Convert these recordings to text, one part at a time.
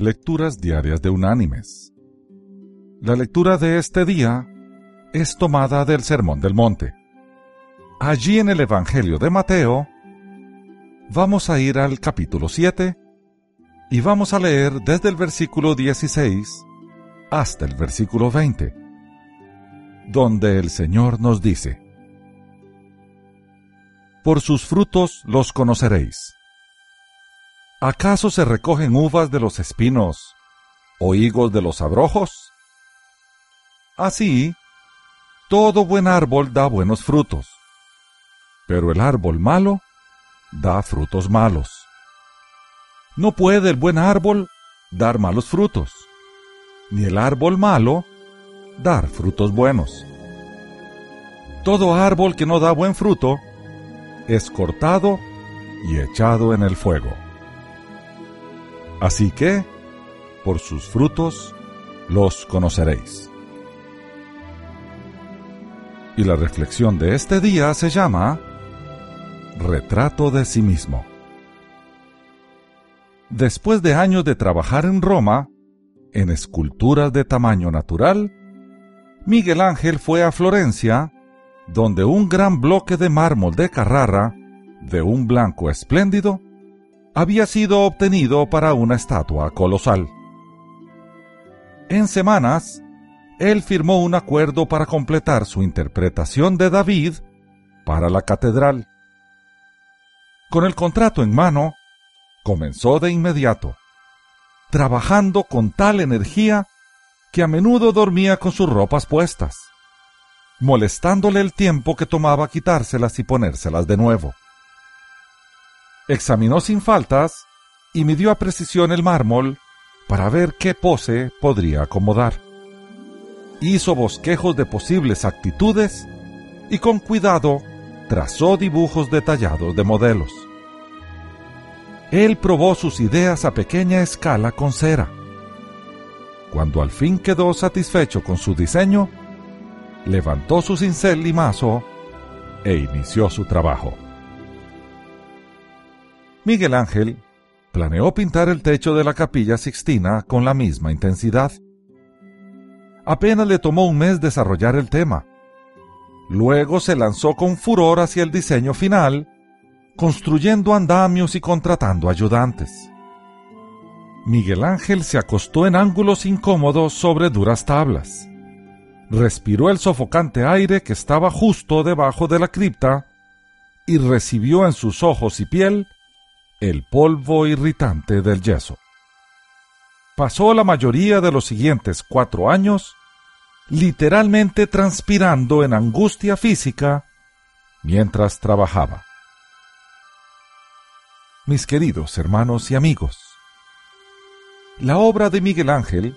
Lecturas Diarias de Unánimes. La lectura de este día es tomada del Sermón del Monte. Allí en el Evangelio de Mateo, vamos a ir al capítulo 7 y vamos a leer desde el versículo 16 hasta el versículo 20, donde el Señor nos dice, Por sus frutos los conoceréis. ¿Acaso se recogen uvas de los espinos o higos de los abrojos? Así, todo buen árbol da buenos frutos, pero el árbol malo da frutos malos. No puede el buen árbol dar malos frutos, ni el árbol malo dar frutos buenos. Todo árbol que no da buen fruto es cortado y echado en el fuego. Así que, por sus frutos los conoceréis. Y la reflexión de este día se llama Retrato de sí mismo. Después de años de trabajar en Roma, en esculturas de tamaño natural, Miguel Ángel fue a Florencia, donde un gran bloque de mármol de Carrara, de un blanco espléndido, había sido obtenido para una estatua colosal. En semanas, él firmó un acuerdo para completar su interpretación de David para la catedral. Con el contrato en mano, comenzó de inmediato, trabajando con tal energía que a menudo dormía con sus ropas puestas, molestándole el tiempo que tomaba quitárselas y ponérselas de nuevo. Examinó sin faltas y midió a precisión el mármol para ver qué pose podría acomodar. Hizo bosquejos de posibles actitudes y con cuidado trazó dibujos detallados de modelos. Él probó sus ideas a pequeña escala con cera. Cuando al fin quedó satisfecho con su diseño, levantó su cincel y mazo e inició su trabajo. Miguel Ángel planeó pintar el techo de la capilla Sixtina con la misma intensidad. Apenas le tomó un mes desarrollar el tema. Luego se lanzó con furor hacia el diseño final, construyendo andamios y contratando ayudantes. Miguel Ángel se acostó en ángulos incómodos sobre duras tablas. Respiró el sofocante aire que estaba justo debajo de la cripta y recibió en sus ojos y piel el polvo irritante del yeso. Pasó la mayoría de los siguientes cuatro años literalmente transpirando en angustia física mientras trabajaba. Mis queridos hermanos y amigos, la obra de Miguel Ángel,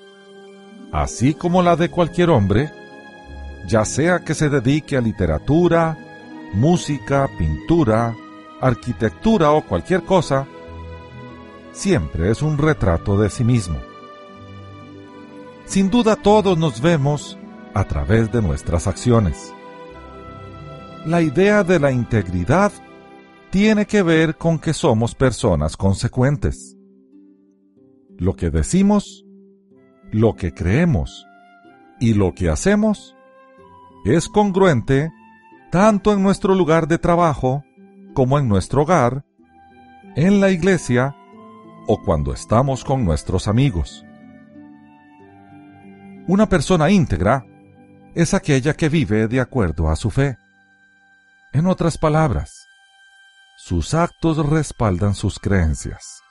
así como la de cualquier hombre, ya sea que se dedique a literatura, música, pintura, arquitectura o cualquier cosa, siempre es un retrato de sí mismo. Sin duda todos nos vemos a través de nuestras acciones. La idea de la integridad tiene que ver con que somos personas consecuentes. Lo que decimos, lo que creemos y lo que hacemos es congruente tanto en nuestro lugar de trabajo como en nuestro hogar, en la iglesia o cuando estamos con nuestros amigos. Una persona íntegra es aquella que vive de acuerdo a su fe. En otras palabras, sus actos respaldan sus creencias.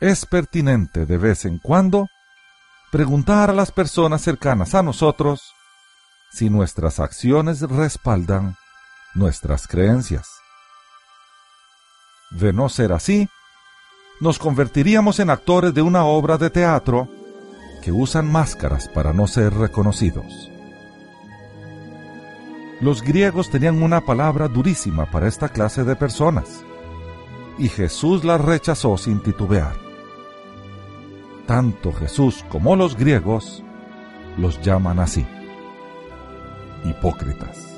Es pertinente de vez en cuando preguntar a las personas cercanas a nosotros si nuestras acciones respaldan nuestras creencias. De no ser así, nos convertiríamos en actores de una obra de teatro que usan máscaras para no ser reconocidos. Los griegos tenían una palabra durísima para esta clase de personas, y Jesús la rechazó sin titubear. Tanto Jesús como los griegos los llaman así, hipócritas.